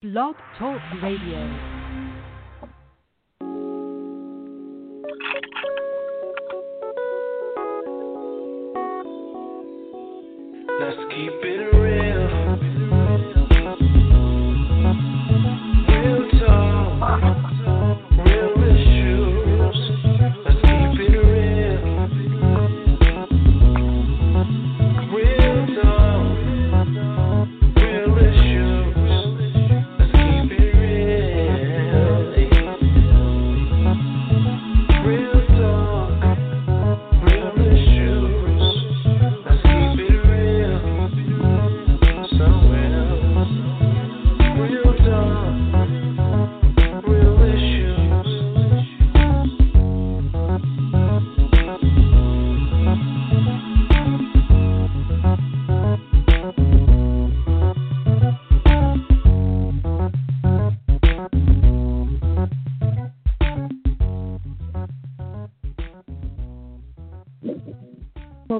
Blog Talk Radio.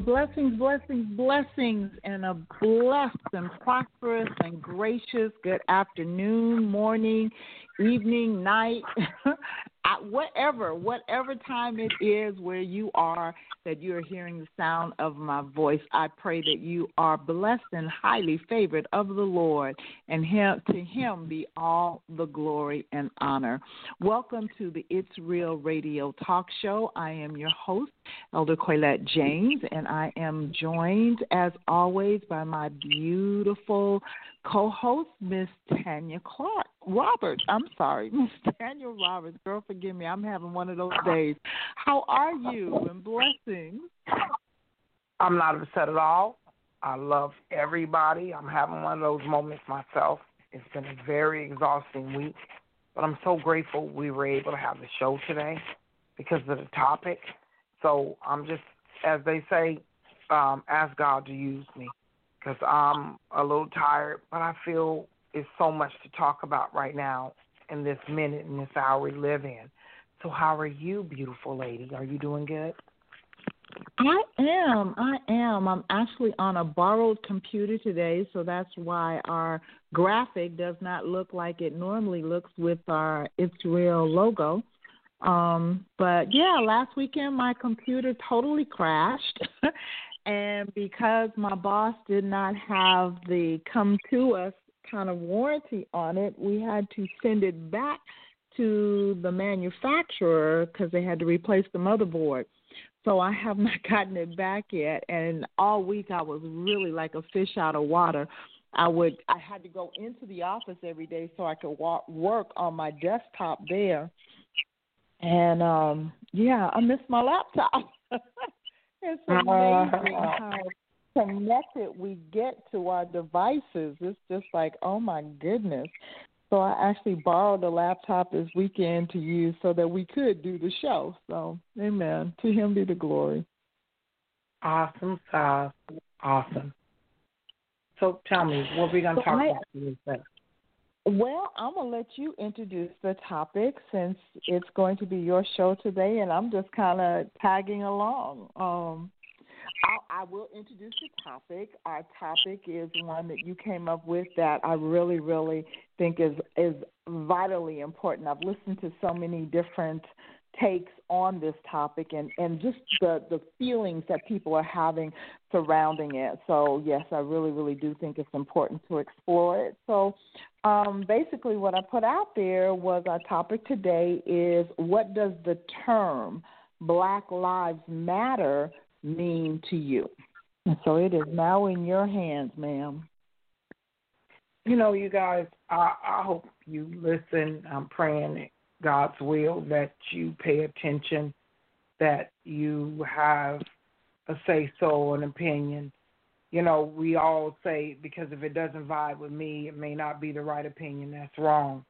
Blessings, blessings, blessings, and a blessed and prosperous and gracious good afternoon, morning, evening, night, at whatever, whatever time it is where you are that you are hearing the sound of my voice. I pray that you are blessed and highly favored of the Lord, and him, to Him be all the glory and honor. Welcome to the It's Real Radio Talk Show. I am your host, Elder Colette James, and I am joined, as always, by my beautiful co-host, Miss Tanya Clark Roberts. I'm sorry, Miss Tanya Roberts. Girl, forgive me. I'm having one of those days. How are you? And blessings. I'm not upset at all. I love everybody. I'm having one of those moments myself. It's been a very exhausting week, but I'm so grateful we were able to have the show today because of the topic. So I'm just, as they say, um, ask God to use me because I'm a little tired, but I feel it's so much to talk about right now in this minute and this hour we live in. So how are you, beautiful lady? Are you doing good? I am. I am. I'm actually on a borrowed computer today, so that's why our graphic does not look like it normally looks with our It's Real logo. Um, but yeah, last weekend my computer totally crashed. and because my boss did not have the come to us kind of warranty on it, we had to send it back to the manufacturer because they had to replace the motherboard. So I have not gotten it back yet, and all week I was really like a fish out of water. I would I had to go into the office every day so I could walk, work on my desktop there. And um yeah, I miss my laptop. it's ah. amazing how connected we get to our devices. It's just like, oh my goodness. So I actually borrowed a laptop this weekend to use so that we could do the show. So, amen. To him be the glory. Awesome sauce. Awesome. So tell me, what are we going to So talk I- about? Well, I'm going to let you introduce the topic since it's going to be your show today, and I'm just kind of tagging along. Um, I, I will introduce the topic. Our topic is one that you came up with that I really, really think is is vitally important. I've listened to so many different takes on this topic and and just the the feelings that people are having surrounding it. So yes, I really, really do think it's important to explore it. So um, basically, what I put out there was our topic today is what does the term Black Lives Matter mean to you? And so it is now in your hands, ma'am. You know, you guys, I, I hope you listen. I'm praying God's will that you pay attention, that you have a say so, an opinion. You know, we all say because if it doesn't vibe with me, it may not be the right opinion. That's wrong.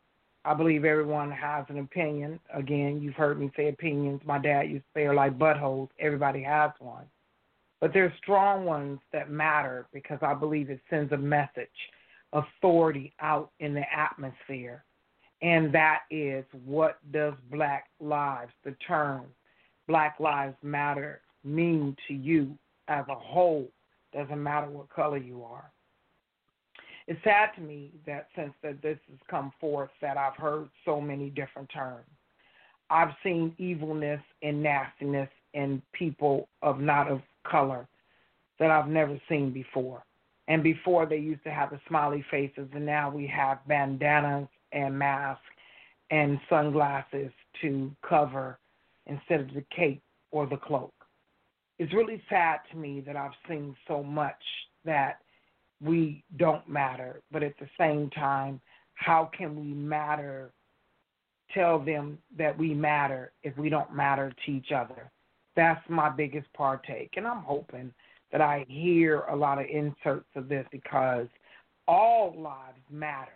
I believe everyone has an opinion. Again, you've heard me say opinions. My dad used to say are like buttholes. Everybody has one. But there's strong ones that matter because I believe it sends a message, authority out in the atmosphere. And that is what does Black Lives, the term Black Lives Matter, mean to you as a whole? Doesn't matter what color you are. it's sad to me that since that this has come forth that I've heard so many different terms. I've seen evilness and nastiness in people of not of color that I've never seen before. And before they used to have the smiley faces, and now we have bandanas and mask and sunglasses to cover instead of the cape or the cloak. It's really sad to me that I've seen so much that we don't matter, but at the same time, how can we matter? Tell them that we matter if we don't matter to each other. That's my biggest partake. And I'm hoping that I hear a lot of inserts of this because all lives matter.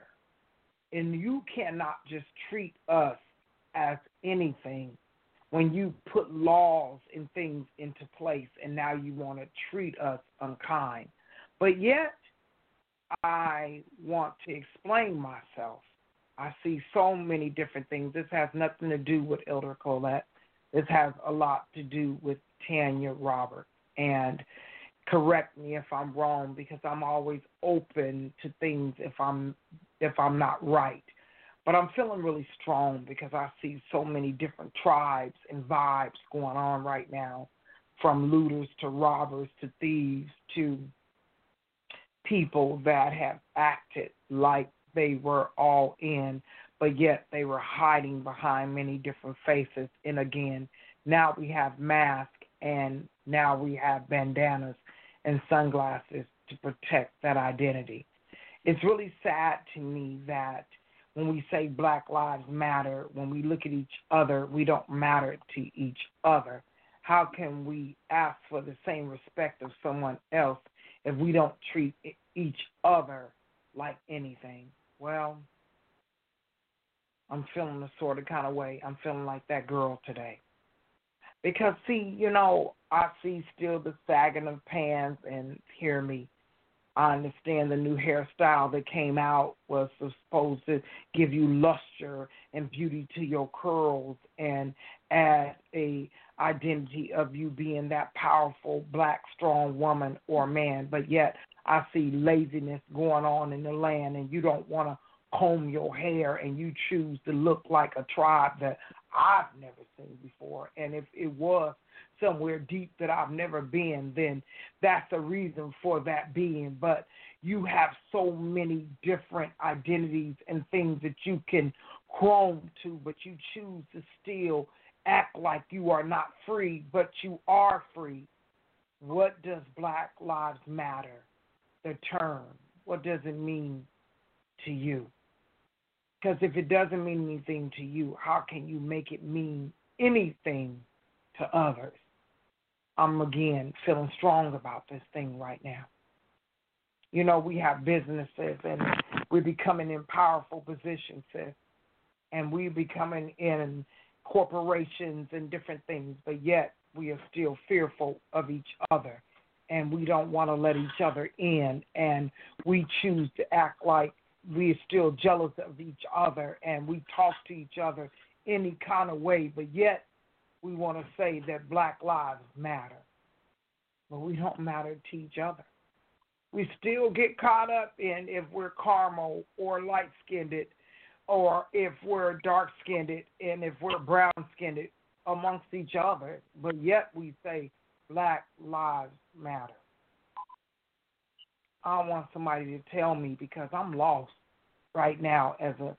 And you cannot just treat us as anything when you put laws and things into place and now you want to treat us unkind. But yet, I want to explain myself. I see so many different things. This has nothing to do with Elder Colette. This has a lot to do with Tanya Roberts. And correct me if I'm wrong because I'm always open to things if I'm if I'm not right. But I'm feeling really strong because I see so many different tribes and vibes going on right now, from looters to robbers to thieves to people that have acted like they were all in, but yet they were hiding behind many different faces. And again, now we have masks and now we have bandanas and sunglasses to protect that identity. It's really sad to me that when we say Black Lives Matter, when we look at each other, we don't matter to each other. How can we ask for the same respect of someone else if we don't treat each other like anything? Well, I'm feeling a sort of kind of way. I'm feeling like that girl today. Because, see, you know, I see still the sagging of pants, and hear me, I understand the new hairstyle that came out was supposed to give you luster and beauty to your curls and add a identity of you being that powerful black strong woman or man. But yet I see laziness going on in the land and you don't want to comb your hair and you choose to look like a tribe that I've never seen before. And if it was somewhere deep that I've never been, then that's a reason for that being. But you have so many different identities and things that you can chrome to, but you choose to still act like you are not free, but you are free. What does Black Lives Matter, the term, what does it mean to you? Because if it doesn't mean anything to you, how can you make it mean anything to others? I'm again feeling strong about this thing right now. You know, we have businesses and we're becoming in powerful positions, sis, and we're becoming in corporations and different things, but yet we are still fearful of each other. And we don't want to let each other in. And we choose to act like we're still jealous of each other. And we talk to each other any kind of way, but yet we want to say that black lives matter. But we don't matter to each other. We still get caught up in if we're caramel or light skinned or if we're dark skinned and if we're brown skinned amongst each other, but yet we say black lives matter. I want somebody to tell me because I'm lost right now as a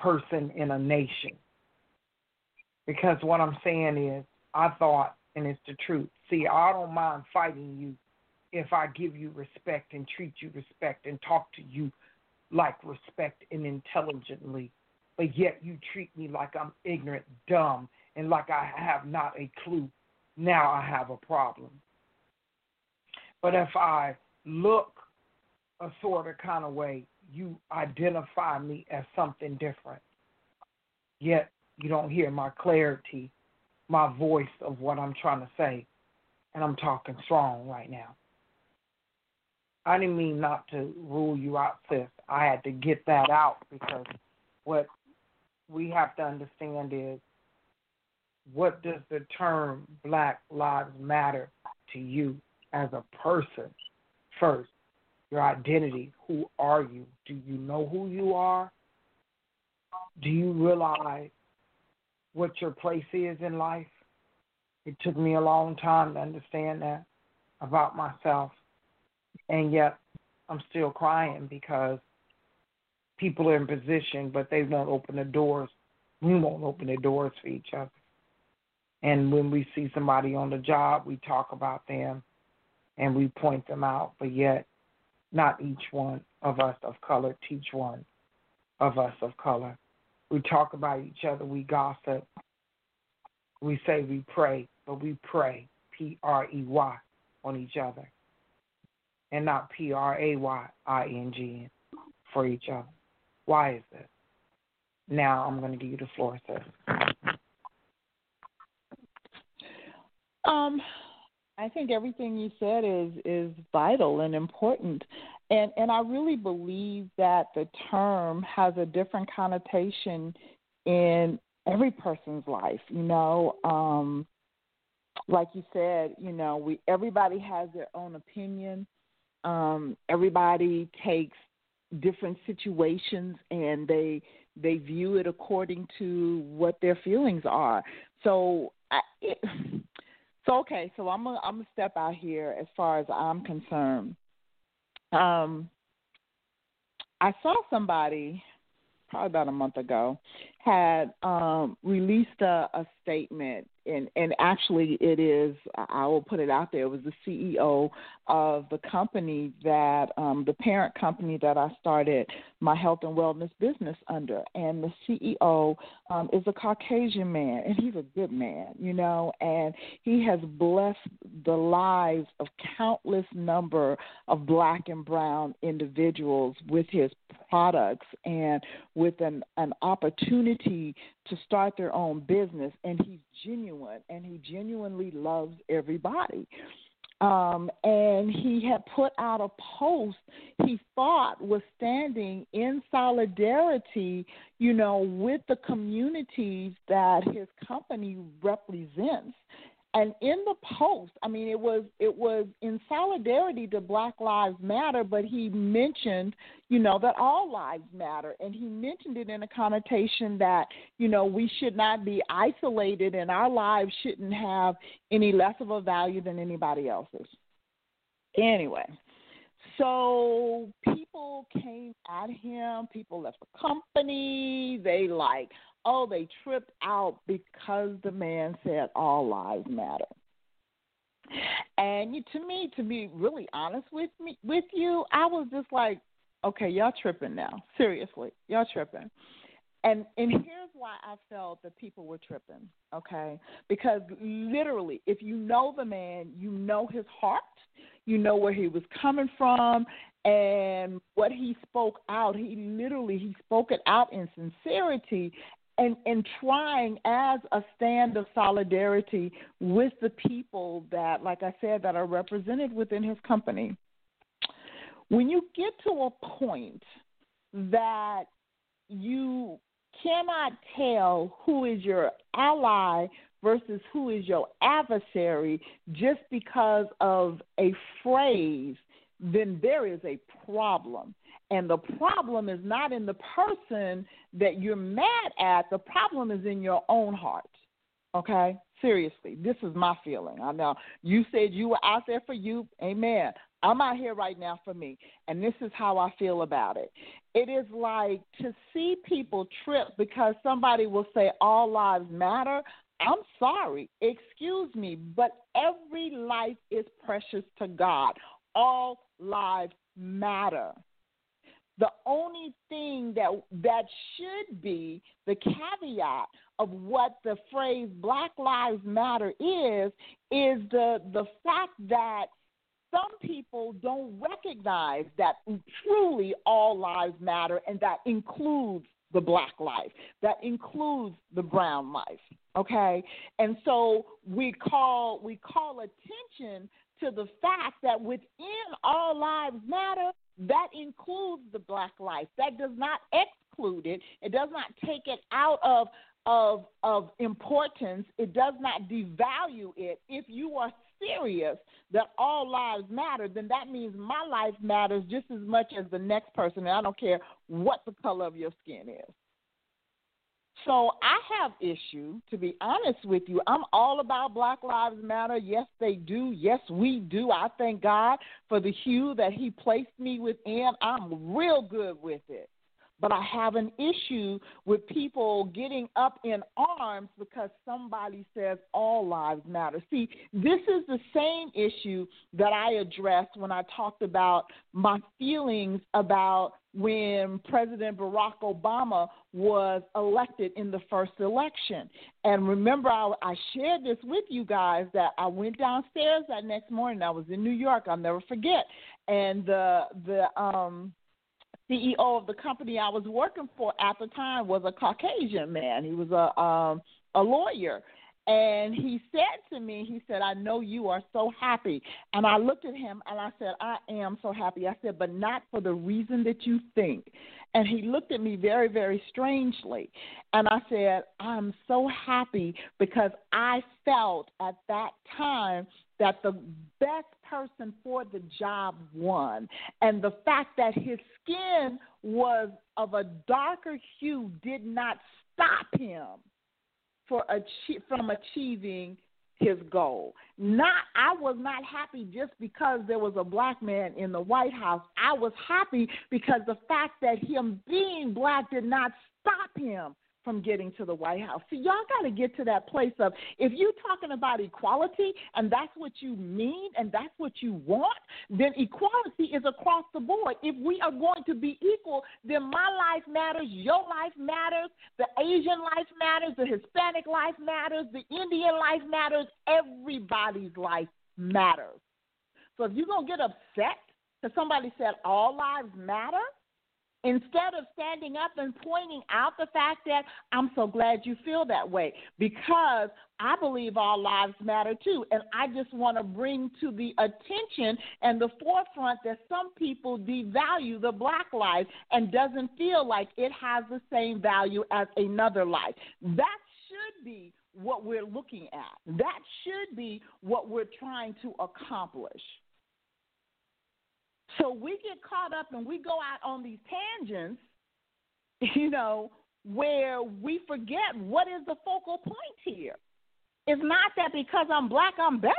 person in a nation. Because what I'm saying is, I thought, and it's the truth. See, I don't mind fighting you if I give you respect and treat you respect and talk to you like respect and intelligently, but yet you treat me like I'm ignorant, dumb, and like I have not a clue. Now I have a problem. But if I look a sort of kind of way, you identify me as something different. Yet you don't hear my clarity, my voice of what I'm trying to say. And I'm talking strong right now. I didn't mean not to rule you out, sis. I had to get that out because what we have to understand is what does the term Black Lives Matter to you as a person first? your identity. Who are you? Do you know who you are? Do you realize what your place is in life? It took me a long time to understand that about myself. And yet I'm still crying because people are in position, but they won't open the doors. We won't open the doors for each other. And when we see somebody on the job, we talk about them and we point them out, but yet not each one of us of color teach one of us of color. We talk about each other, we gossip, we say we pray, but we pray, P R E Y, on each other, and not P R A Y I N G for each other. Why is this? Now I'm going to give you the floor, sir. Um, I think everything you said is is vital and important, and and I really believe that the term has a different connotation in every person's life. You know, um, like you said, you know, we everybody has their own opinion. Um, everybody takes different situations and they they view it according to what their feelings are. So I, it, so okay, so I'm gonna I'm gonna step out here as far as I'm concerned. Um, I saw somebody probably about a month ago had um, released a, a statement and and actually it is I will put it out there. It was the CEO of the company that um, the parent company that I started my health and wellness business under, and the CEO um, is a Caucasian man, and he's a good man, you know, and he has blessed the lives of countless number of black and brown individuals with his products and with an an opportunity to start their own business, and he's genuine and he genuinely loves everybody. Um, and he had put out a post he thought was standing in solidarity, you know, with the communities that his company represents and in the post i mean it was it was in solidarity to black lives matter but he mentioned you know that all lives matter. And he mentioned it in a connotation that you know we should not be isolated and our lives shouldn't have any less of a value than anybody else's. Anyway so people came at him. People left the company. They like oh, they tripped out because the man said all lives matter. And to me, to be really honest with me, with you, I was just like, okay, y'all tripping now. Seriously, y'all tripping. And and here's why I felt that people were tripping, okay? Because literally, if you know the man, you know his heart, you know where he was coming from, and what he spoke out. He literally he spoke it out in sincerity, and and trying as a stand of solidarity with the people that like i said that are represented within his company. When you get to a point that you cannot tell who is your ally versus who is your adversary just because of a phrase then there is a problem and the problem is not in the person that you're mad at, the problem is in your own heart. Okay? Seriously, this is my feeling. I know you said you were out there for you. Amen. I'm out here right now for me. And this is how I feel about it. It is like to see people trip because somebody will say all lives matter. I'm sorry, excuse me, but every life is precious to God. All lives matter. The only thing that that should be the caveat of what the phrase Black Lives Matter is is the the fact that some people don't recognize that truly all lives matter and that includes the black life that includes the brown life okay? And so we call we call attention to the fact that within all lives matter that includes the black life. That does not exclude it. It does not take it out of of of importance. It does not devalue it if you are serious that all lives matter, then that means my life matters just as much as the next person. And I don't care what the color of your skin is. So I have issue, to be honest with you. I'm all about Black Lives Matter. Yes, they do. Yes, we do. I thank God for the hue that He placed me within. I'm real good with it. But I have an issue with people getting up in arms because somebody says all lives matter. See, this is the same issue that I addressed when I talked about my feelings about when President Barack Obama was elected in the first election. And remember, I, I, shared this with you guys that I went downstairs that next morning. I was in New York. I'll never forget. And the the um, CEO of the company I was working for at the time was a Caucasian man. He was a um, a lawyer, and he said to me, he said, I know you are so happy. And I looked at him and I said, I am so happy. I said, but not for the reason that you think. And he looked at me very, very strangely. And I said, I'm so happy because I felt at that time that the best person for the job won. And the fact that his skin was of a darker hue did not stop him for from achieving his goal. Not I was not happy just because there was a black man in the White House. I was happy because the fact that him being black did not stop him from getting to the White House. See, y'all got to get to that place of if you're talking about equality and that's what you mean and that's what you want, then equality is across the board. If we are going to be equal, then my life matters, your life matters, the Asian life matters, the Hispanic life matters, the Indian life matters, everybody's life matters. So if you're going to get upset because somebody said all lives matter, instead of standing up and pointing out the fact that I'm so glad you feel that way because I believe all lives matter too. And I just want to bring to the attention and the forefront that some people devalue the black life and doesn't feel like it has the same value as another life. That should be what we're looking at. That should be what we're trying to accomplish. So we get caught up and we go out on these tangents, you know, where we forget what is the focal point here. It's not that because I'm black, I'm better.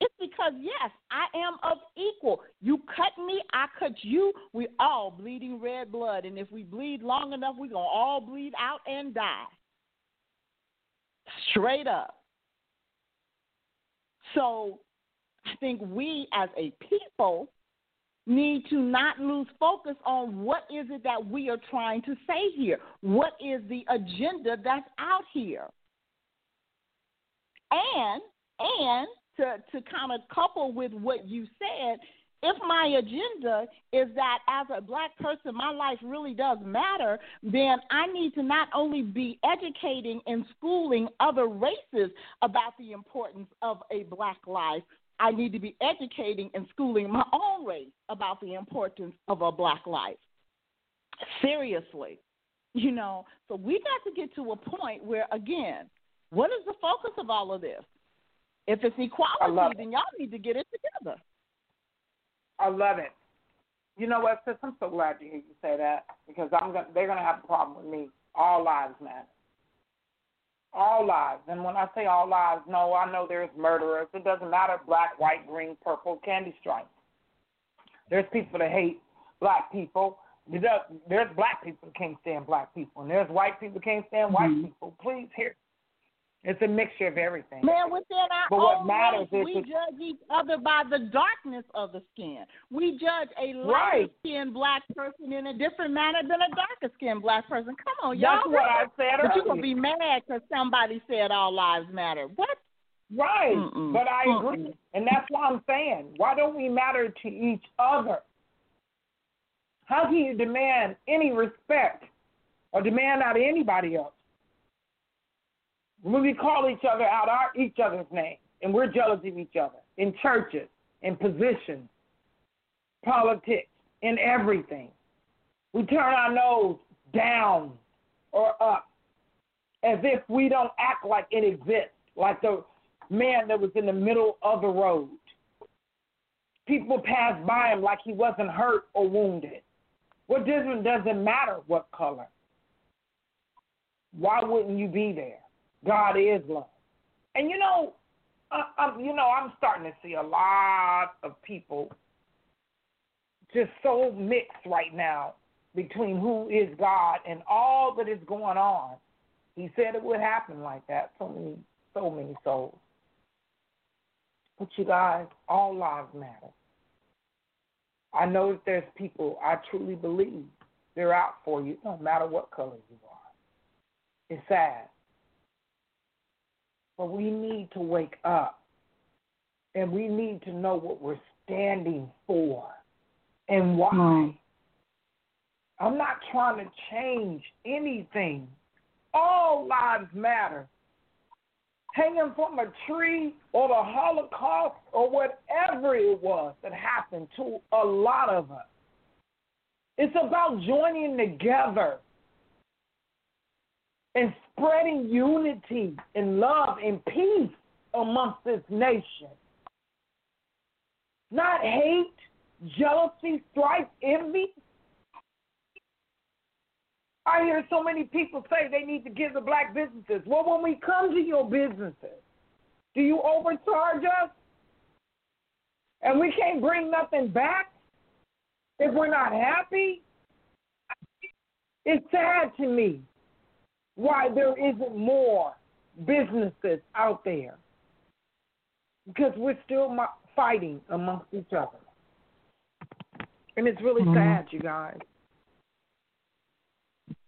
It's because, yes, I am of equal. You cut me, I cut you. We all bleeding red blood. And if we bleed long enough, we're going to all bleed out and die. Straight up. So I think we as a people need to not lose focus on what is it that we are trying to say here. What is the agenda that's out here? And and to to kind of couple with what you said, if my agenda is that as a black person my life really does matter, then I need to not only be educating and schooling other races about the importance of a black life, I need to be educating and schooling my own race about the importance of a black life. Seriously. You know, so we got to get to a point where, again, what is the focus of all of this? If it's equality, then y'all need to get it together. I love it. You know what, sis? I'm so glad to hear you say that because I'm gonna, they're going to have a problem with me. All lives matter all lives. And when I say all lives, no, I know there's murderers. It doesn't matter black, white, green, purple, candy stripes. There's people that hate black people. There's black people that can't stand black people, and there's white people that can't stand white mm-hmm. people. Please hear it's a mixture of everything. Man, within our but what own matters race, is we judge each other by the darkness of the skin. We judge a light skinned black person in a different manner than a darker skinned black person. Come on, y'all. That's what I said But you're gonna be mad because somebody said all lives matter. What? Right. Mm-mm. But I Mm-mm. agree. And that's what I'm saying. Why don't we matter to each other? How can you demand any respect or demand out of anybody else? When we call each other out our each other's name, and we're jealous of each other in churches, in positions, politics, in everything. We turn our nose down or up as if we don't act like it exists, like the man that was in the middle of the road. People passed by him like he wasn't hurt or wounded. What difference does it matter what color? Why wouldn't you be there? God is love. And you know, uh, um, you know, I'm starting to see a lot of people just so mixed right now between who is God and all that is going on. He said it would happen like that. So many, so many souls. But you guys, all lives matter. I know that there's people I truly believe they're out for you, no matter what color you are. It's sad. But we need to wake up and we need to know what we're standing for and why. Mm. I'm not trying to change anything. All lives matter. Hanging from a tree or the Holocaust or whatever it was that happened to a lot of us. It's about joining together and spreading unity and love and peace amongst this nation. Not hate, jealousy, strife, envy. I hear so many people say they need to give the black businesses. Well, when we come to your businesses, do you overcharge us? And we can't bring nothing back if we're not happy? It's sad to me why there isn't more businesses out there because we're still mo- fighting amongst each other. And it's really Mhm. sad, you guys.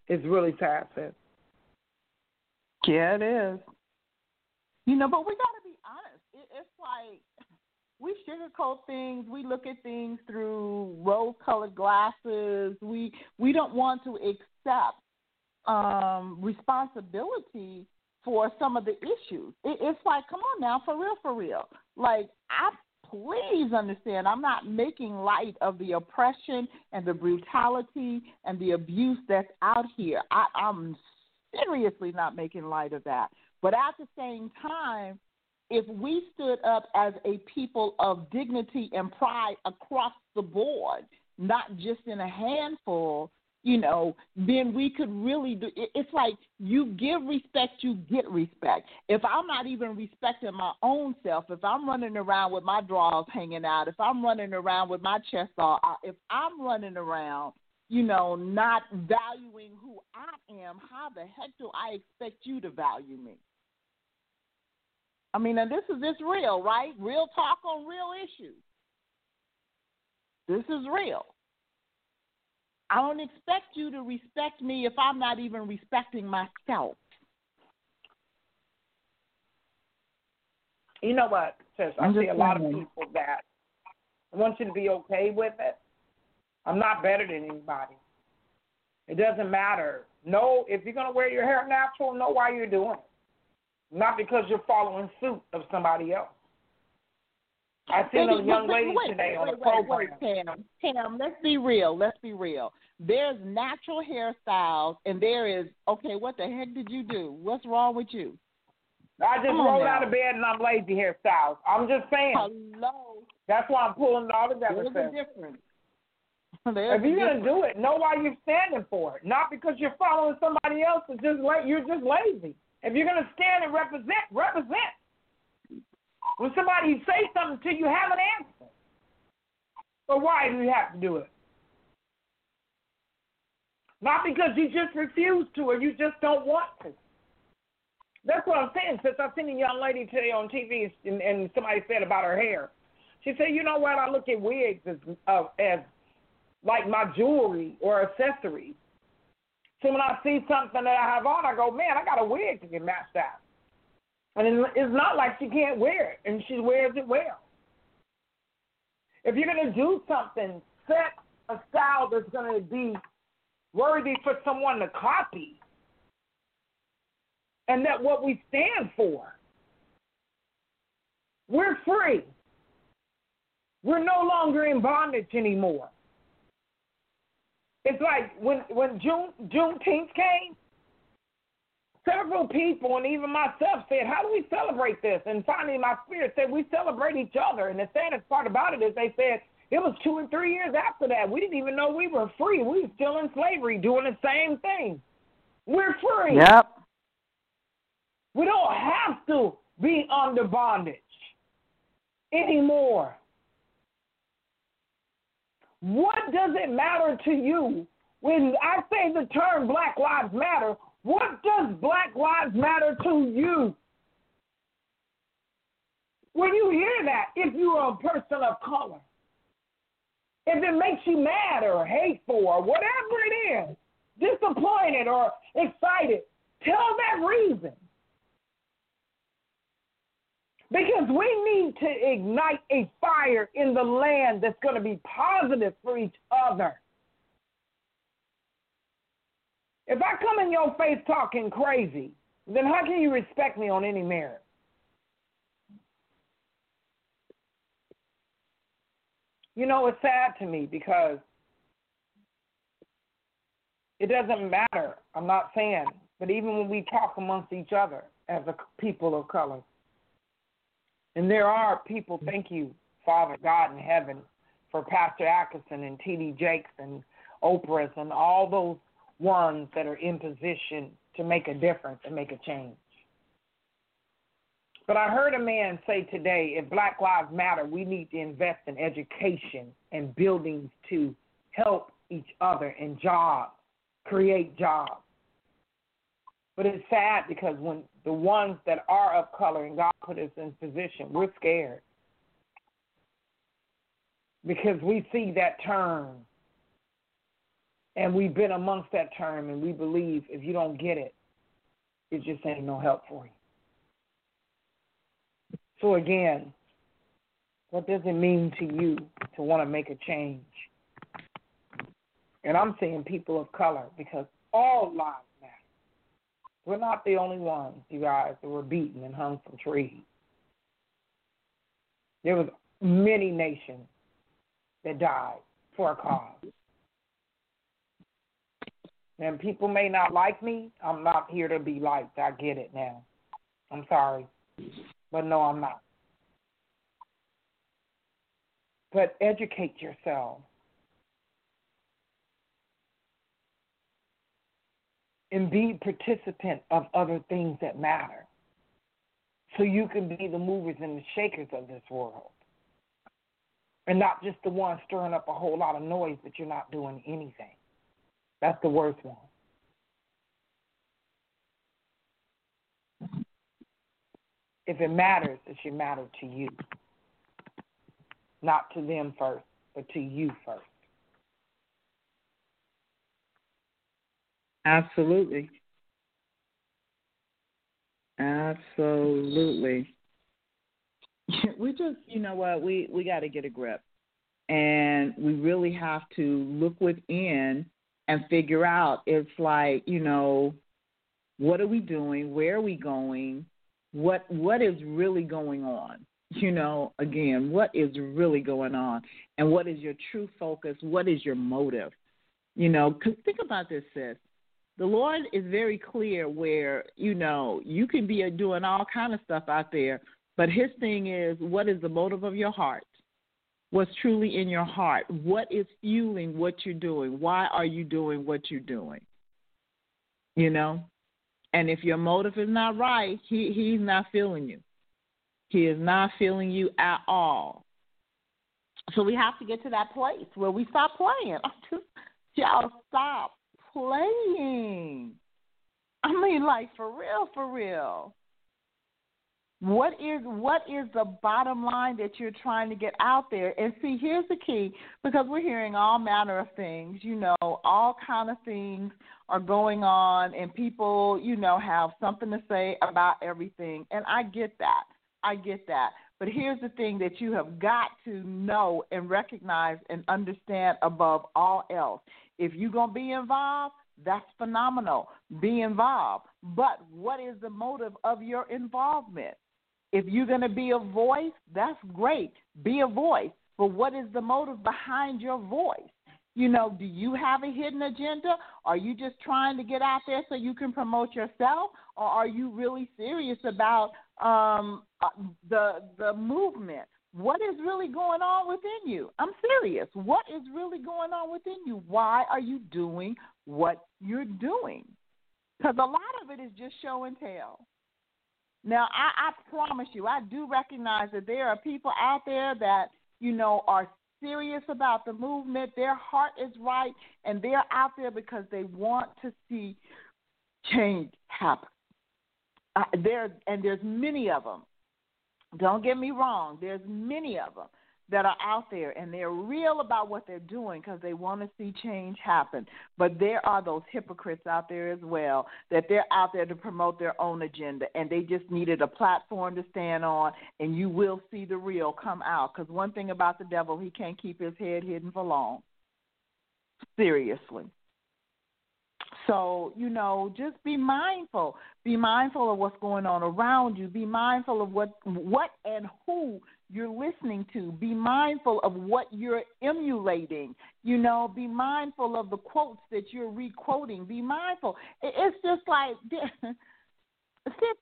It's really sad, sis. Yeah, it is. You know, but we got to be honest. It, it's like we sugarcoat things. We look at things through rose-colored glasses. We we don't want to accept um, responsibility for some of the issues. It, it's like, come on now, for real, for real. Like, I please understand, I'm not making light of the oppression and the brutality and the abuse that's out here. I, I'm seriously not making light of that. But at the same time, if we stood up as a people of dignity and pride across the board, not just in a handful, you know, then we could really do it's like you give respect, you get respect. If I'm not even respecting my own self, if I'm running around with my drawers hanging out, if I'm running around with my chest all out, if I'm running around, you know, not valuing who I am, how the heck do I expect you to value me? I mean, and this is this real, right? Real talk on real issues. This is real. I don't expect you to respect me if I'm not even respecting myself. You know what, sis? I see a lot of people that want you to be okay with it. I'm not better than anybody. It doesn't matter. No, if you're gonna wear your hair natural, know why you're doing it. Not because you're following suit of somebody else. I seen a young lady today on wait, wait, program. wait, Pam, Pam, let's be real. Let's be real. There's natural hairstyles, and there is okay. What the heck did you do? What's wrong with you? I just rolled out of bed and I'm lazy hairstyles. I'm just saying. Hello, That's why I'm pulling it all together. there's sis. a difference. There's If you're gonna do it, know why you're standing for it. Not because you're following somebody else. It's just like you're just lazy. If you're gonna stand and represent, represent. When somebody say something to you, have an answer. But why do you have to do it? Not because you just refuse to or you just don't want to. That's what I'm saying. Since I've seen a young lady today on TV and, and somebody said about her hair, she said, "You know what? I look at wigs as uh, as like my jewelry or accessories. So when I see something that I have on, I go, man, I got a wig to get matched that. And it's not like she can't wear it, and she wears it well. If you're going to do something, set a style that's going to be worthy for someone to copy. And that what we stand for. We're free. We're no longer in bondage anymore. It's like when when June Juneteenth came, several people and even myself said, How do we celebrate this? And finally, my spirit said, We celebrate each other. And the saddest part about it is they said, It was two and three years after that. We didn't even know we were free. We were still in slavery doing the same thing. We're free. Yep. We don't have to be under bondage anymore. What does it matter to you when I say the term Black Lives Matter? What does Black Lives Matter to you? When you hear that, if you're a person of color, if it makes you mad or hateful or whatever it is, disappointed or excited, tell that reason. Because we need to ignite a fire in the land that's going to be positive for each other. If I come in your face talking crazy, then how can you respect me on any merit? You know, it's sad to me because it doesn't matter. I'm not saying, but even when we talk amongst each other as a people of color, and there are people, mm-hmm. thank you, Father God in heaven, for Pastor Atkinson and T.D. Jakes and Oprah's and all those ones that are in position to make a difference and make a change. But I heard a man say today if Black Lives Matter, we need to invest in education and buildings to help each other and jobs, create jobs. But it's sad because when the ones that are of color and God put us in position, we're scared. Because we see that term and we've been amongst that term and we believe if you don't get it, it just ain't no help for you. So again, what does it mean to you to want to make a change? And I'm saying people of color because all lives matter. We're not the only ones, you guys, that were beaten and hung from trees. There was many nations that died for a cause. And people may not like me. I'm not here to be liked. I get it now. I'm sorry. But no, I'm not. But educate yourself. And be participant of other things that matter. So you can be the movers and the shakers of this world. And not just the one stirring up a whole lot of noise, but you're not doing anything. That's the worst one. If it matters, it should matter to you. Not to them first, but to you first. Absolutely. Absolutely. we just, you know what, we we got to get a grip. And we really have to look within and figure out it's like, you know, what are we doing? Where are we going? What what is really going on? You know, again, what is really going on? And what is your true focus? What is your motive? You know, cuz think about this sis. The Lord is very clear where, you know, you can be doing all kind of stuff out there, but his thing is what is the motive of your heart? What's truly in your heart. What is fueling what you're doing? Why are you doing what you're doing? You know? And if your motive is not right, he, he's not feeling you. He is not feeling you at all. So we have to get to that place where we stop playing. Y'all stop playing. I mean, like for real, for real. What is what is the bottom line that you're trying to get out there? And see, here's the key because we're hearing all manner of things, you know, all kind of things are going on and people, you know, have something to say about everything. And I get that. I get that. But here's the thing that you have got to know and recognize and understand above all else. If you're going to be involved, that's phenomenal. Be involved. But what is the motive of your involvement? If you're going to be a voice, that's great. Be a voice. But what is the motive behind your voice? You know, do you have a hidden agenda? Are you just trying to get out there so you can promote yourself, or are you really serious about um, uh, the the movement? What is really going on within you? I'm serious. What is really going on within you? Why are you doing what you're doing? Because a lot of it is just show and tell. Now, I, I promise you, I do recognize that there are people out there that, you know, are serious about the movement. Their heart is right, and they're out there because they want to see change happen. Uh, there, and there's many of them. Don't get me wrong. There's many of them that are out there and they're real about what they're doing because they want to see change happen. But there are those hypocrites out there as well that they're out there to promote their own agenda and they just needed a platform to stand on and you will see the real come out because one thing about the devil, he can't keep his head hidden for long. Seriously. So, you know, just be mindful. Be mindful of what's going on around you. Be mindful of what what and who you're listening to. Be mindful of what you're emulating. You know, be mindful of the quotes that you're requoting. Be mindful. It's just like,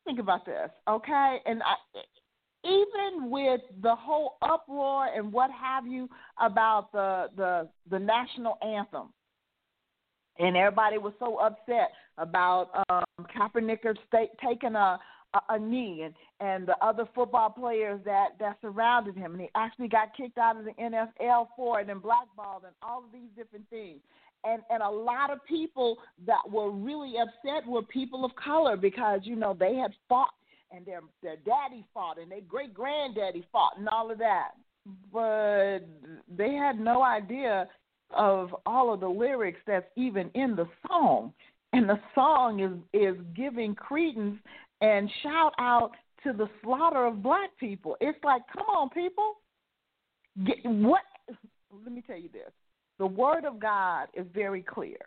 think about this, okay? And I, even with the whole uproar and what have you about the the the national anthem, and everybody was so upset about um, Kaepernick taking a a, knee and and the other football players that that surrounded him. And he actually got kicked out of the NFL for it and blackballed and all of these different things. And and a lot of people that were really upset were people of color because you know they had fought and their their daddy fought and their great granddaddy fought and all of that. But they had no idea of all of the lyrics that's even in the song. And the song is is giving credence and shout out to the slaughter of black people. It's like, come on, people. Get, what? Let me tell you this. The word of God is very clear.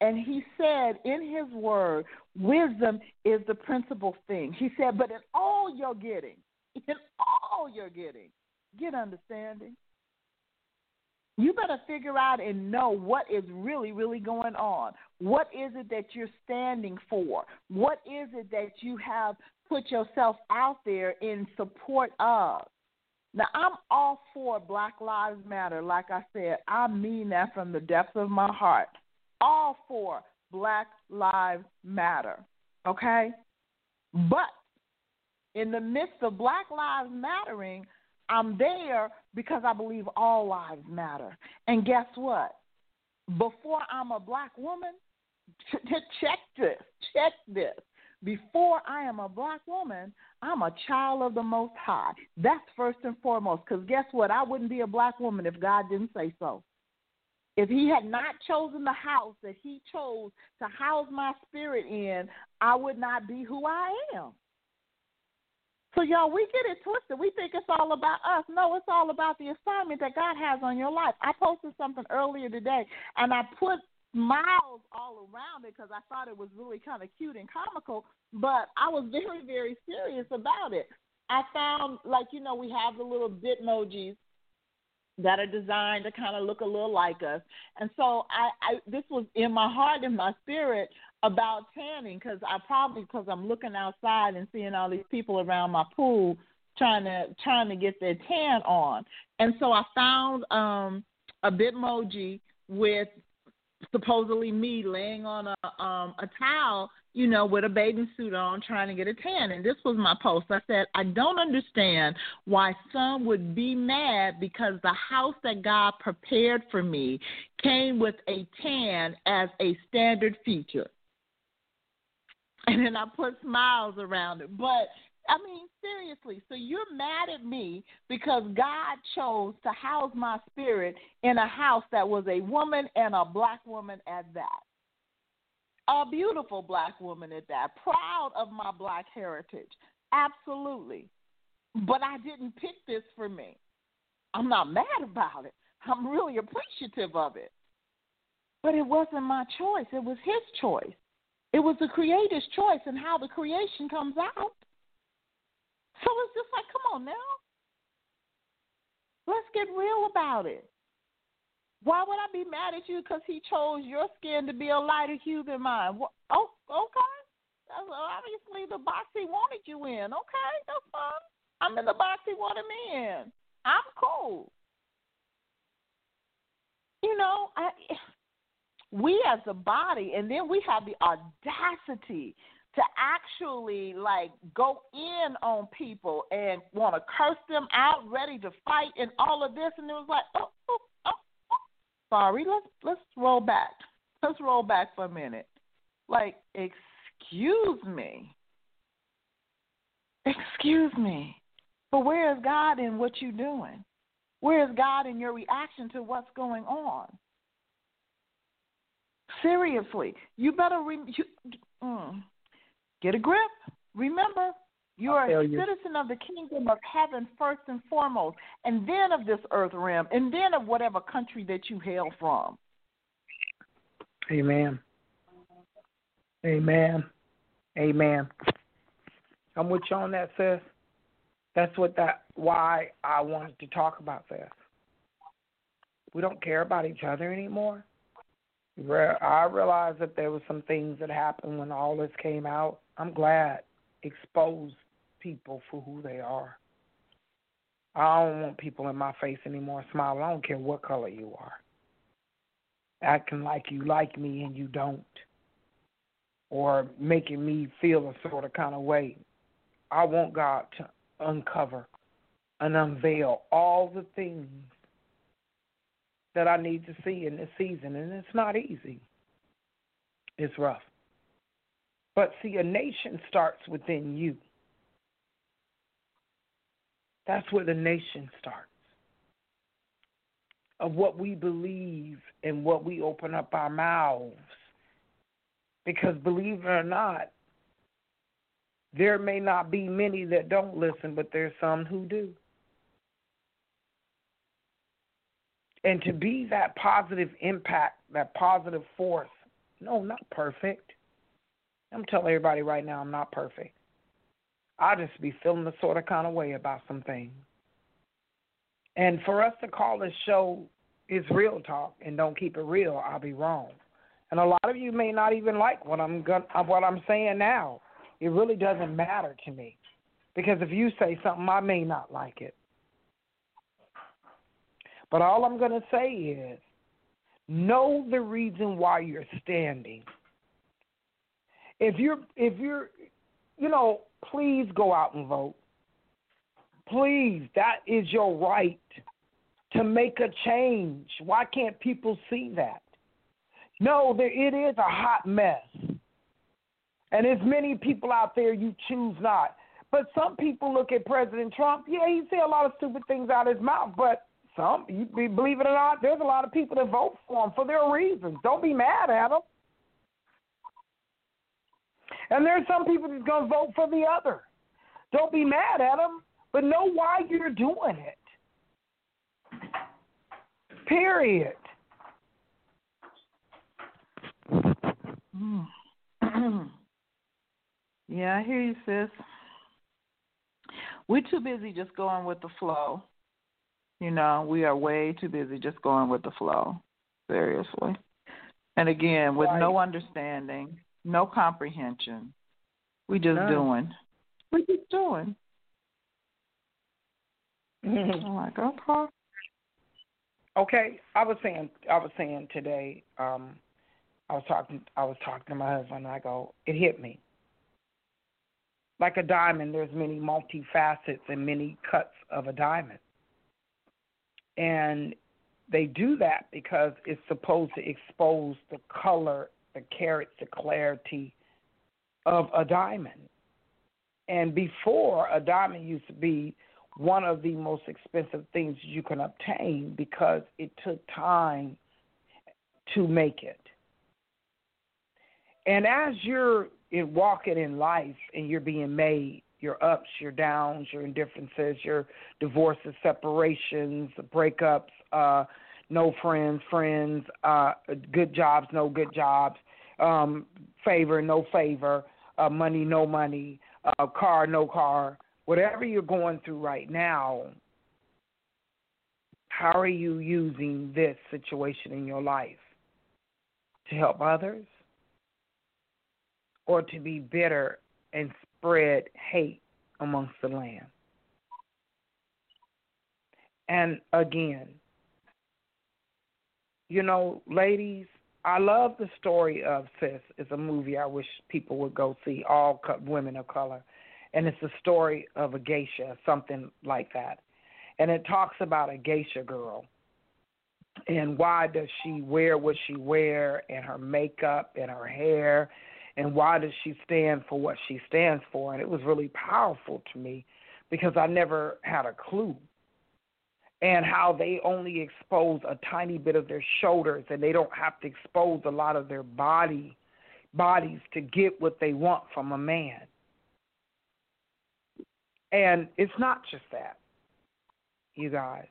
And he said in his word, wisdom is the principal thing. He said, but in all you're getting, in all you're getting, get understanding. You better figure out and know what is really, really going on. What is it that you're standing for? What is it that you have put yourself out there in support of? Now, I'm all for Black Lives Matter. Like I said, I mean that from the depths of my heart. All for Black Lives Matter. Okay? But in the midst of Black Lives Mattering, I'm there because I believe all lives matter. And guess what? Before I'm a black woman, check this, check this. Before I am a black woman, I'm a child of the Most High. That's first and foremost. Because guess what? I wouldn't be a black woman if God didn't say so. If He had not chosen the house that He chose to house my spirit in, I would not be who I am. So, y'all, we get it twisted. We think it's all about us. No, it's all about the assignment that God has on your life. I posted something earlier today, and I put miles all around it because I thought it was really kind of cute and comical, but I was very, very serious about it. I found, like, you know, we have the little bitmojis that are designed to kind of look a little like us. And so I, I this was in my heart and my spirit about tanning because I probably because I'm looking outside and seeing all these people around my pool trying to trying to get their tan on. And so I found um a bitmoji with supposedly me laying on a um a towel, you know, with a bathing suit on trying to get a tan. And this was my post. I said, I don't understand why some would be mad because the house that God prepared for me came with a tan as a standard feature. And then I put smiles around it. But I mean, seriously. So you're mad at me because God chose to house my spirit in a house that was a woman and a black woman at that. A beautiful black woman at that. Proud of my black heritage. Absolutely. But I didn't pick this for me. I'm not mad about it. I'm really appreciative of it. But it wasn't my choice, it was his choice. It was the creator's choice and how the creation comes out. So it's just like, come on now. Let's get real about it. Why would I be mad at you because he chose your skin to be a lighter hue than mine? Oh, okay. That's obviously the box he wanted you in. Okay, that's fine. I'm in the box he wanted me in. I'm cool. You know, I, we as a body, and then we have the audacity to actually like go in on people and want to curse them out, ready to fight, and all of this. And it was like, oh, oh, oh, oh. sorry. Let's let's roll back. Let's roll back for a minute. Like, excuse me. Excuse me. But where is God in what you're doing? Where is God in your reaction to what's going on? Seriously, you better re- you, mm, get a grip. Remember, you are a you. citizen of the kingdom of heaven first and foremost, and then of this earth realm, and then of whatever country that you hail from. Amen. Amen. Amen. I'm with you on that, sis. That's what that why I wanted to talk about this. We don't care about each other anymore. I realized that there were some things that happened when all this came out. I'm glad exposed people for who they are. I don't want people in my face anymore smiling. I don't care what color you are. Acting like you like me and you don't. Or making me feel a sort of kind of way. I want God to uncover and unveil all the things that I need to see in this season. And it's not easy, it's rough. But see, a nation starts within you. That's where the nation starts. Of what we believe and what we open up our mouths. Because believe it or not, there may not be many that don't listen, but there's some who do. And to be that positive impact, that positive force, no, not perfect. I'm telling everybody right now, I'm not perfect. I just be feeling the sort of kind of way about some things. And for us to call this show is real talk and don't keep it real, I'll be wrong. And a lot of you may not even like what I'm gon- uh, what I'm saying now. It really doesn't matter to me. Because if you say something, I may not like it. But all I'm going to say is know the reason why you're standing. If you're if you're you know, please go out and vote. Please, that is your right to make a change. Why can't people see that? No, there, it is a hot mess. And as many people out there you choose not. But some people look at President Trump. Yeah, he say a lot of stupid things out of his mouth, but some, you be- believe it or not, there's a lot of people that vote for him for their reasons. Don't be mad at them. And there's some people that's going to vote for the other. Don't be mad at them, but know why you're doing it. Period. Yeah, I hear you, sis. We're too busy just going with the flow. You know, we are way too busy just going with the flow. Seriously. And again, with no understanding, no comprehension. We just None. doing. We just doing. I'm like, okay. Okay, I was saying, I was saying today, um, I was talking, I was talking to my husband, and I go, it hit me. Like a diamond, there's many multi facets and many cuts of a diamond, and they do that because it's supposed to expose the color, the carats, the clarity of a diamond. And before, a diamond used to be one of the most expensive things you can obtain because it took time to make it. And as you're in walking in life and you're being made, your ups, your downs, your indifferences, your divorces, separations, breakups, uh, no friends, friends, uh, good jobs, no good jobs, um, favor, no favor, uh, money, no money, uh, car, no car, whatever you're going through right now, How are you using this situation in your life? To help others or to be bitter and spread hate amongst the land? And again, you know, ladies, I love the story of Sis. It's a movie I wish people would go see, all co- women of color. And it's the story of a geisha, something like that. And it talks about a geisha girl and why does she wear what she wear and her makeup and her hair and why does she stand for what she stands for and it was really powerful to me because I never had a clue and how they only expose a tiny bit of their shoulders and they don't have to expose a lot of their body bodies to get what they want from a man. And it's not just that, you guys.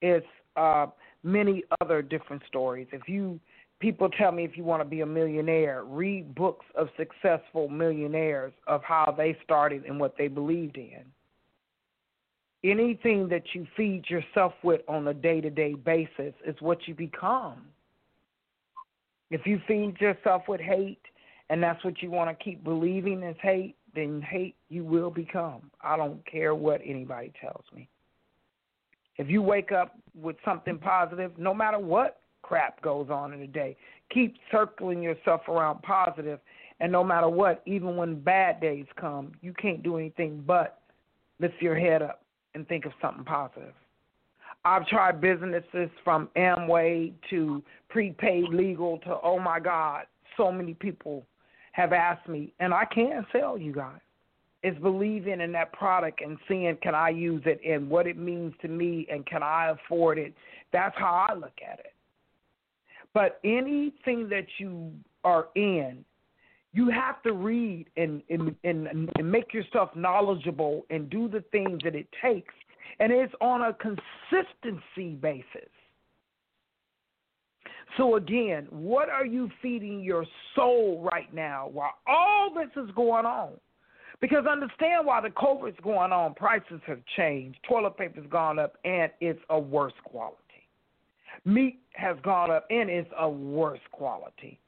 It's uh, many other different stories. If you people tell me if you want to be a millionaire, read books of successful millionaires of how they started and what they believed in anything that you feed yourself with on a day to day basis is what you become. If you feed yourself with hate and that's what you want to keep believing is hate, then hate you will become. I don't care what anybody tells me. If you wake up with something positive, no matter what crap goes on in the day, keep circling yourself around positive, and no matter what, even when bad days come, you can't do anything but lift your head up and think of something positive. I've tried businesses from Amway to prepaid legal to oh my God, so many people have asked me, and I can sell you guys. It's believing in that product and seeing can I use it and what it means to me and can I afford it. That's how I look at it. But anything that you are in, you have to read and, and and and make yourself knowledgeable and do the things that it takes. And it's on a consistency basis. So again what are you feeding your soul right now while all this is going on? Because understand why the COVID's going on, prices have changed, toilet paper's gone up, and it's a worse quality. Meat has gone up, and it's a worse quality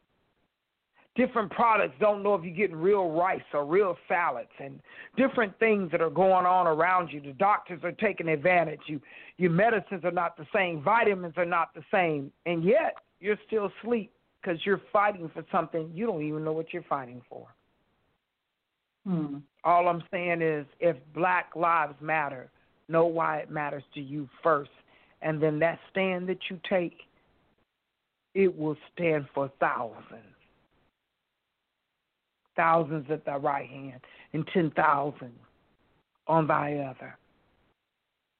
different products don't know if you're getting real rice or real salads and different things that are going on around you. The doctors are taking advantage. You your medicines are not the same, vitamins are not the same, and yet you're still asleep because you're fighting for something you don't even know what you're fighting for. Hmm. All I'm saying is if black lives matter, know why it matters to you first. And then that stand that you take, it will stand for thousands thousands at thy right hand and ten thousand on thy other.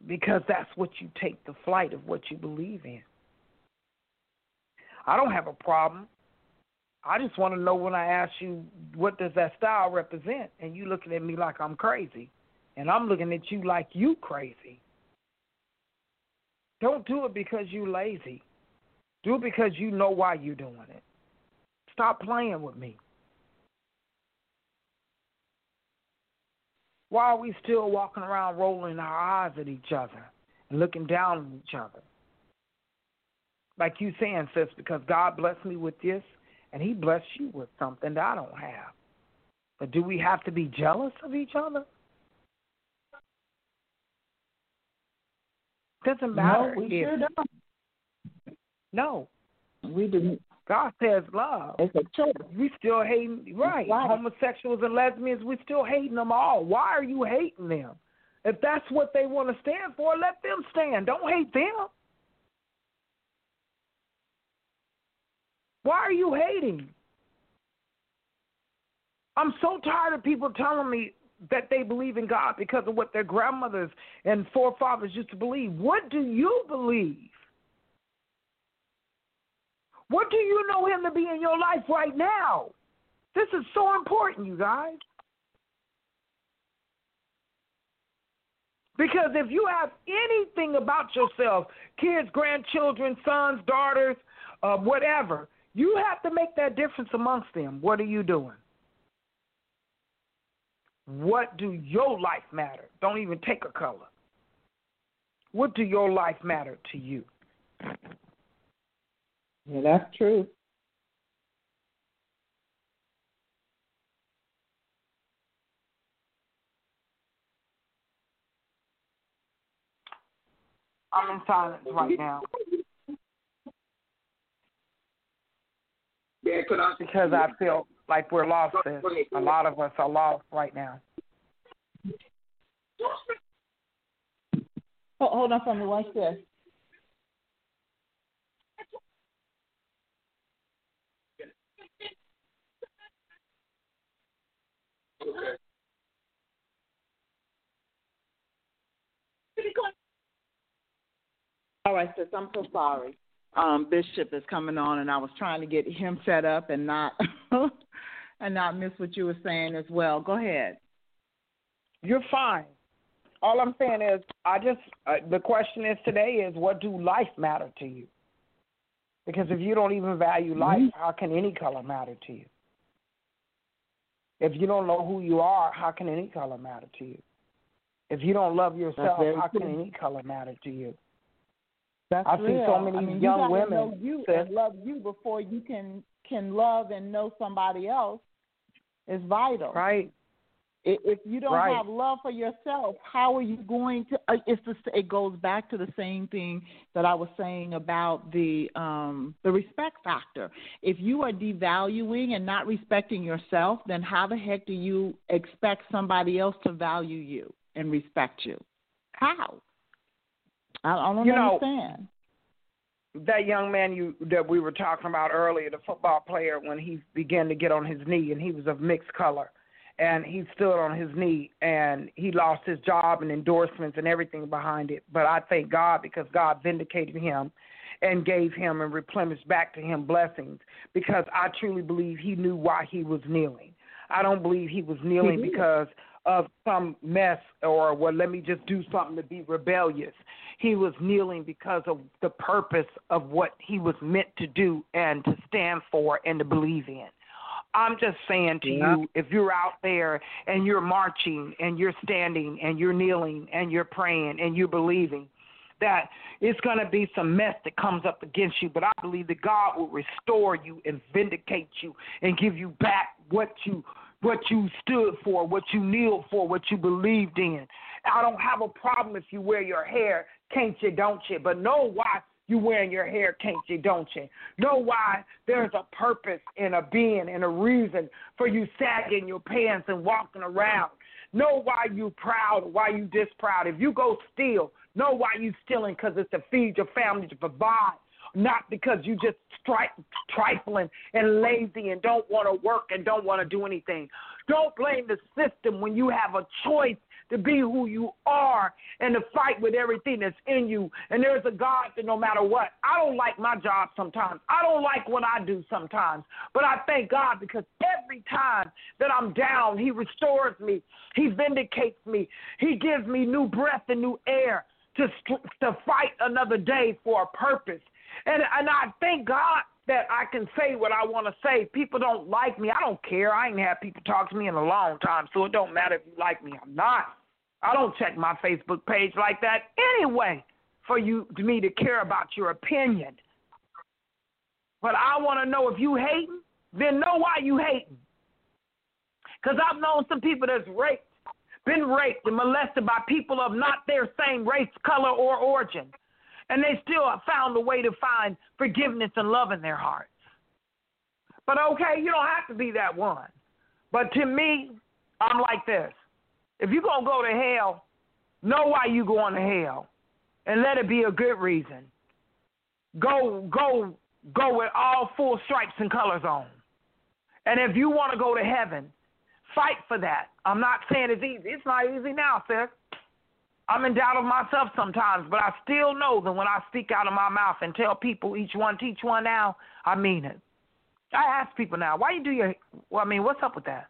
Because that's what you take the flight of what you believe in. I don't have a problem. I just want to know when I ask you what does that style represent and you looking at me like I'm crazy. And I'm looking at you like you crazy. Don't do it because you're lazy. Do it because you know why you're doing it. Stop playing with me. Why are we still walking around rolling our eyes at each other and looking down on each other? Like you saying, sis, because God blessed me with this and He blessed you with something that I don't have. But do we have to be jealous of each other? Doesn't matter. No, we if, sure don't. No. We do. God says love. It's a choice. We still hating right. Right. Homosexuals and lesbians, we still hating them all. Why are you hating them? If that's what they want to stand for, let them stand. Don't hate them. Why are you hating? I'm so tired of people telling me that they believe in God because of what their grandmothers and forefathers used to believe. What do you believe? What do you know him to be in your life right now? This is so important, you guys. Because if you have anything about yourself, kids, grandchildren, sons, daughters, uh, whatever, you have to make that difference amongst them. What are you doing? What do your life matter? Don't even take a color. What do your life matter to you? Yeah, that's true. I'm in silence right now Yeah, could I? because I feel like we're lost. Sis. A lot of us are lost right now. Oh, hold on for me. What's this? Okay. All right, sis. I'm so sorry. Um, Bishop is coming on, and I was trying to get him set up and not and not miss what you were saying as well. Go ahead. You're fine. All I'm saying is, I just uh, the question is today is what do life matter to you? Because if you don't even value life, how can any color matter to you? If you don't know who you are, how can any color matter to you? If you don't love yourself, how can any color matter to you? That's I see so many I mean, young you women, know you and love you before you can can love and know somebody else is vital. Right? If you don't Right. have love for yourself, how are you going to? uh, It's just, it goes back to the same thing that I was saying about the um, the respect factor. If you are devaluing and not respecting yourself, then how the heck do you expect somebody else to value you and respect you? How? I, I don't You know, understand. That young man you that we were talking about earlier, the football player, when he began to get on his knee and he was of mixed color, and he stood on his knee and he lost his job and endorsements and everything behind it. But I thank God because God vindicated him and gave him and replenished back to him blessings because I truly believe he knew why he was kneeling. I don't believe he was kneeling because of some mess or well let me just do something to be rebellious. He was kneeling because of the purpose of what he was meant to do and to stand for and to believe in. I'm just saying to Yeah. you, if you're out there and you're marching and you're standing and you're kneeling and you're praying and you're believing, that it's going to be some mess that comes up against you, but I believe that God will restore you and vindicate you and give you back what you what you stood for, what you kneeled for, what you believed in. I don't have a problem if you wear your hair, can't you, don't you? But know why you wearing your hair, can't you, don't you? Know why there's a purpose and a being and a reason for you sagging your pants and walking around. Know why you proud, why you disproud. If you go steal, know why you stealing because it's to feed your family, to provide, not because you just stri- trifling and lazy and don't want to work and don't want to do anything. Don't blame the system when you have a choice to be who you are and to fight with everything that's in you. And there's a God that no matter what, I don't like my job sometimes. I don't like what I do sometimes. But I thank God because every time that I'm down, He restores me, He vindicates me, He gives me new breath and new air to to fight another day for a purpose. And and I thank God that I can say what I want to say. People don't like me. I don't care. I ain't had people talk to me in a long time, so it don't matter if you like me or not. I don't check my Facebook page like that anyway for you to me to care about your opinion. But I want to know if you hating, then know why you hating. Because I've known some people that's raped, been raped and molested by people of not their same race, color, or origin. And they still found a way to find forgiveness and love in their hearts. But okay, you don't have to be that one. But to me, I'm like this. If you're going to go to hell, know why you're going to hell. And let it be a good reason. Go, go, go with all full stripes and colors on. And if you want to go to heaven, fight for that. I'm not saying it's easy. It's not easy now, sis. I'm in doubt of myself sometimes, but I still know that when I speak out of my mouth and tell people each one teach one now, I mean it. I ask people now, why you do your well, I mean, what's up with that?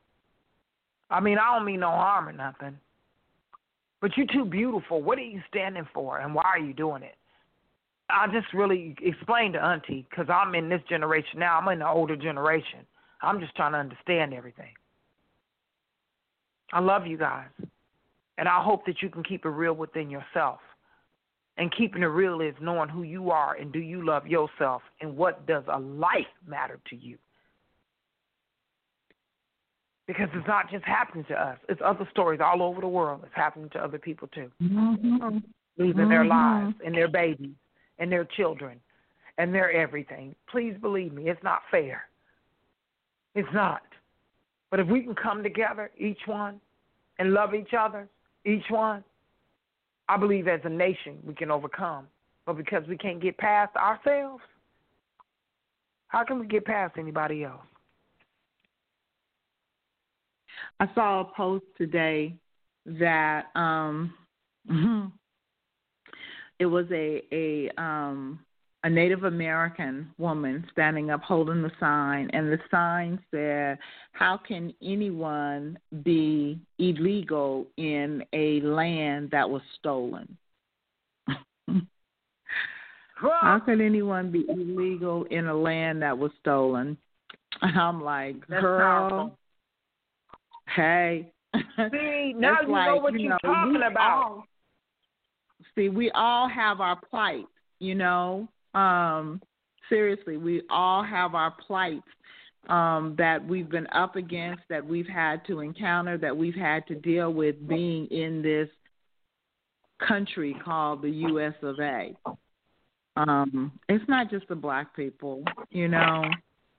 I mean, I don't mean no harm or nothing. But you're too beautiful. What are you standing for and why are you doing it? I just really explained to Auntie because I'm in this generation now. I'm in the older generation. I'm just trying to understand everything. I love you guys. And I hope that you can keep it real within yourself And keeping it real is knowing who you are and do you love yourself and what does a life matter to you. Because it's not just happening to us. It's other stories all over the world. It's happening to other people too. Mm-hmm. Losing their Mhm. lives and their babies and their children and their everything. Please believe me, it's not fair. It's not. But if we can come together, each one, and love each other, each one, I believe as a nation we can overcome. But because we can't get past ourselves, how can we get past anybody else? I saw a post today that um it was a a um a Native American woman standing up holding the sign and the sign said, How can anyone be illegal in a land that was stolen? How can anyone be illegal in a land that was stolen? And I'm like, That's girl, powerful. hey. See, now you know what you you're know, talking about. all- see, we all have our plight, you know. Um, seriously, we all have our plights um, that we've been up against, that we've had to encounter, that we've had to deal with being in this country called the U.S. of A. Um, it's not just the black people, you know,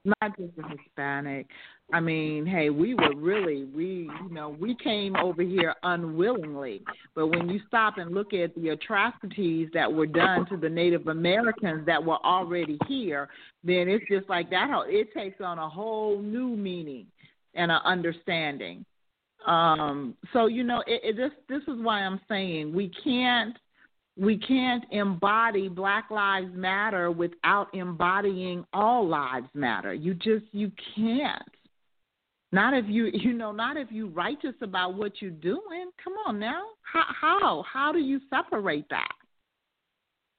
not just the Hispanic. I mean, hey, we were really we you know, we came over here unwillingly. But when you stop and look at the atrocities that were done to the Native Americans that were already here, then it's just like that it takes on a whole new meaning and an understanding. Um so you know, it, it this this is why I'm saying we can't we can't embody black lives matter without embodying all lives matter. You just you can't. Not if you you know not if you righteous about what you're doing. Come on now. How how? How do you separate that?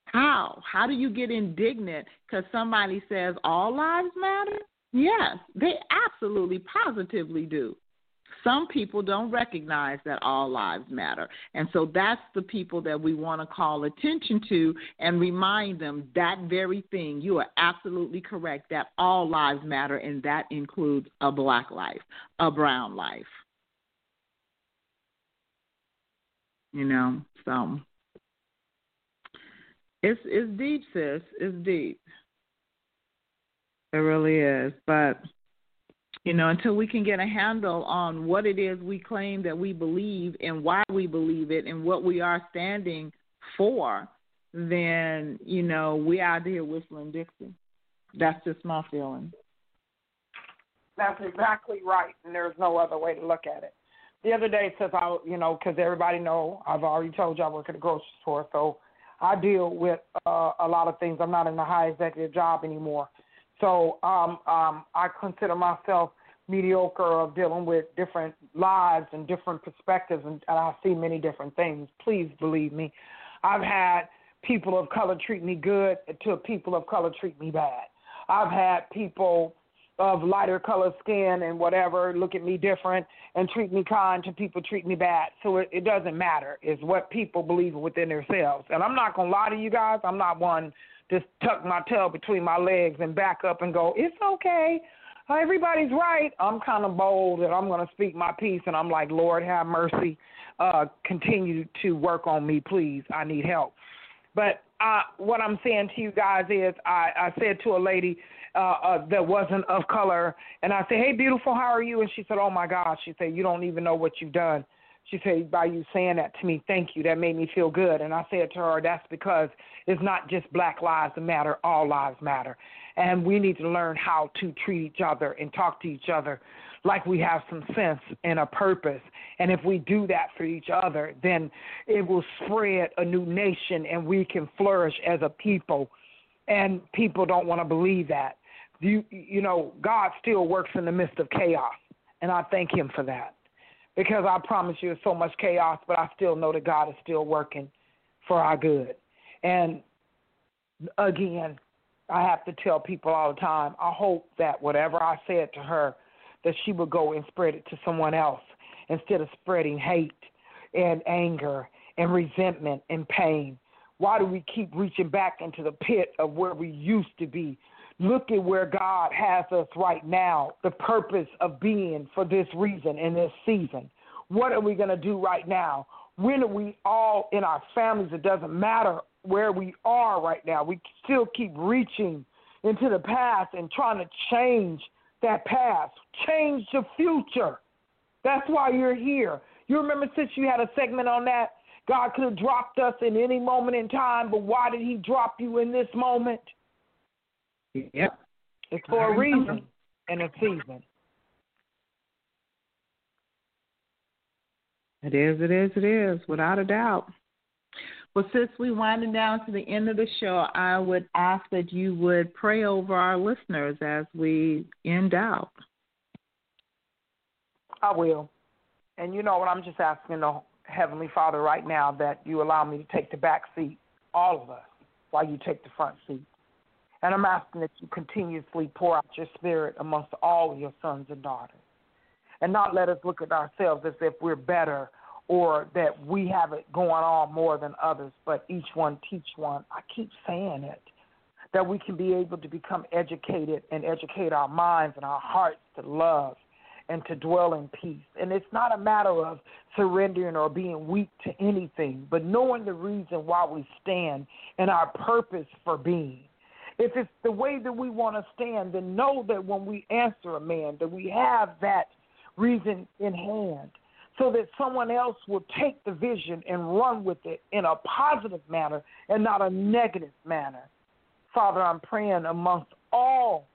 How? How do you get indignant because somebody says all lives matter? Yes they absolutely positively do some people don't recognize that all lives matter. And so that's the people that we want to call attention to and remind them that very thing. You are absolutely correct that all lives matter, and that includes a black life, a brown life. You know, so it's it's deep, sis. It's deep. It really is. But you know, until we can get a handle on what it is we claim that we believe and why we believe it and what we are standing for, then, you know, we out here whistling Dixie. That's just my feeling. That's exactly right, and there's no other way to look at it. The other day, since I, you know, because everybody know, I've already told you I work at a grocery store, so I deal with uh, a lot of things. I'm not in a high executive job anymore, so um, um, I consider myself mediocre of dealing with different lives and different perspectives, and, and I see many different things. Please believe me, I've had people of color treat me good to people of color treat me bad. I've had people of lighter color skin and whatever look at me different and treat me kind to people treat me bad. So it, it doesn't matter. It's what people believe within themselves. And I'm not gonna lie to you guys. I'm not one to tuck my tail between my legs and back up and go, it's okay. Everybody's right. I'm kind of bold and I'm going to speak my piece. And I'm like, Lord, have mercy. Uh, continue to work on me, please. I need help. But uh, what I'm saying to you guys is, I, I said to a lady uh, uh, that wasn't of color, and I said, "Hey, beautiful, how are you?" And she said, "Oh my God," she said, "You don't even know what you've done." She said, "By you saying that to me, thank you. That made me feel good." And I said to her, "That's because it's not just Black Lives that Matter; all lives matter, and we need to learn how to treat each other and talk to each other." like we have some sense and a purpose. And if we do that for each other, then it will spread a new nation and we can flourish as a people. And people don't want to believe that. You, you know, God still works in the midst of chaos. And I thank Him for that. Because I promise you, there's so much chaos, but I still know that God is still working for our good. And again, I have to tell people all the time I hope that whatever I said to her, that she would go and spread it to someone else instead of spreading hate and anger and resentment and pain. Why do we keep reaching back into the pit of where we used to be? Look at where God has us right now, the purpose of being for this reason in this season. What are we going to do right now? When are we all in our families? It doesn't matter where we are right now. We still keep reaching into the past and trying to change that past, change the future. That's why you're here. You remember since you had a segment on that? God could have dropped us in any moment in time, but why did He drop you in this moment? Yep. It's for a reason and a season. It is, it is, it is, without a doubt. Well, since we're winding down to the end of the show, I would ask that you would pray over our listeners as we end out. I will. And you know what? I'm just asking the Heavenly Father right now that you allow me to take the back seat, all of us, while you take the front seat. And I'm asking that you continuously pour out your spirit amongst all your sons and daughters. And not let us look at ourselves as if we're better or that we have it going on more than others, but each one teach one. I keep saying it. That we can be able to become educated and educate our minds and our hearts to love and to dwell in peace. And it's not a matter of surrendering or being weak to anything, but knowing the reason why we stand and our purpose for being. If it's the way that we want to stand, then know that when we answer a man, that we have that reason in hand so that someone else will take the vision and run with it in a positive manner and not a negative manner. Father, I'm praying amongst all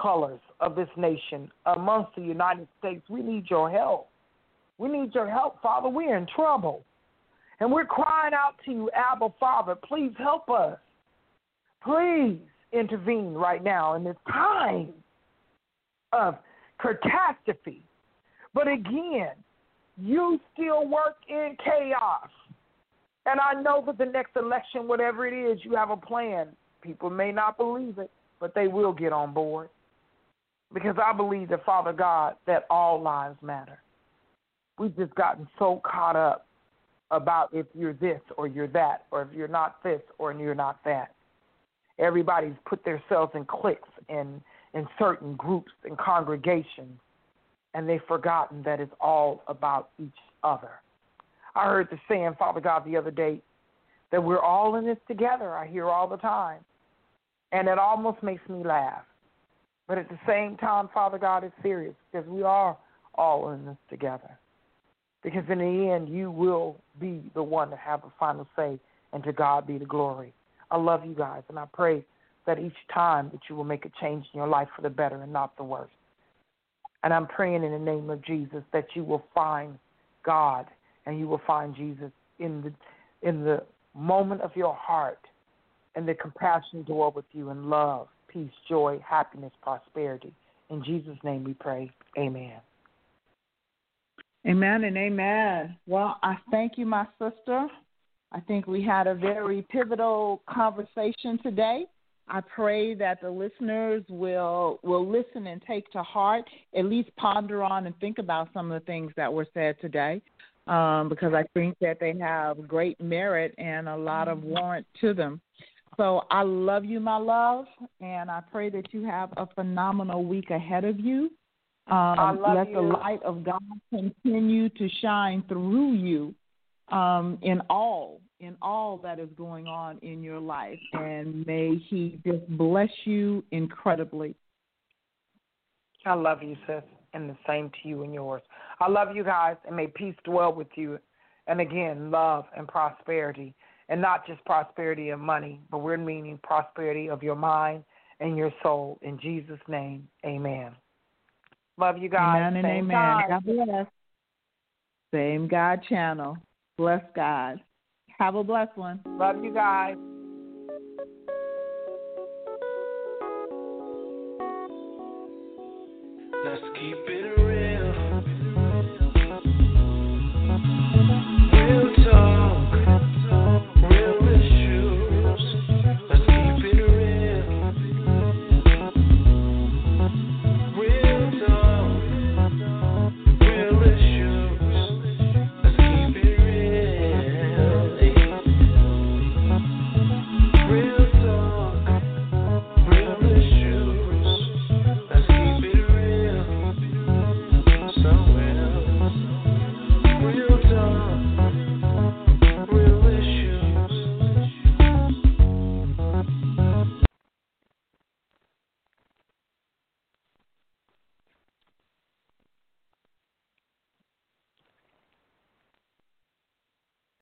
colors of this nation, amongst the United States. We need your help. We need your help, Father. We're in trouble. And we're crying out to you, Abba, Father, please help us. Please intervene right now in this time of catastrophe. But again, you still work in chaos. And I know that the next election, whatever it is, you have a plan. People may not believe it, but they will get on board. Because I believe that, Father God, that all lives matter. We've just gotten so caught up about if you're this or you're that, or if you're not this or you're not that. Everybody's put themselves in cliques and in certain groups and congregations and they've forgotten that it's all about each other. I heard the saying, Father God, the other day, that we're all in this together. I hear all the time. And it almost makes me laugh. But at the same time, Father God, is serious because we are all in this together. Because in the end, you will be the one to have the final say, and to God be the glory. I love you guys, and I pray that each time that you will make a change in your life for the better and not the worse. And I'm praying in the name of Jesus that you will find God and you will find Jesus in the in the moment of your heart and the compassion door with you in love, peace, joy, happiness, prosperity. In Jesus' name we pray. Amen. Amen and amen. Well, I thank you, my sister. I think we had a very pivotal conversation today. I pray that the listeners will will listen and take to heart, at least ponder on and think about some of the things that were said today, um, because I think that they have great merit and a lot of warrant to them. So I love you, my love, and I pray that you have a phenomenal week ahead of you. Um, let you. the light of God continue to shine through you um, in all in all that is going on in your life, and may He just bless you incredibly. I love you, sis, and the same to you and yours. I love you guys, and may peace dwell with you. And again, love and prosperity, and not just prosperity of money, but we're meaning prosperity of your mind and your soul. In Jesus' name, amen. Love you guys. Amen and Same amen. time. God bless. Same God channel. Bless God. Have a blessed one. Love you guys. Let's keep it real.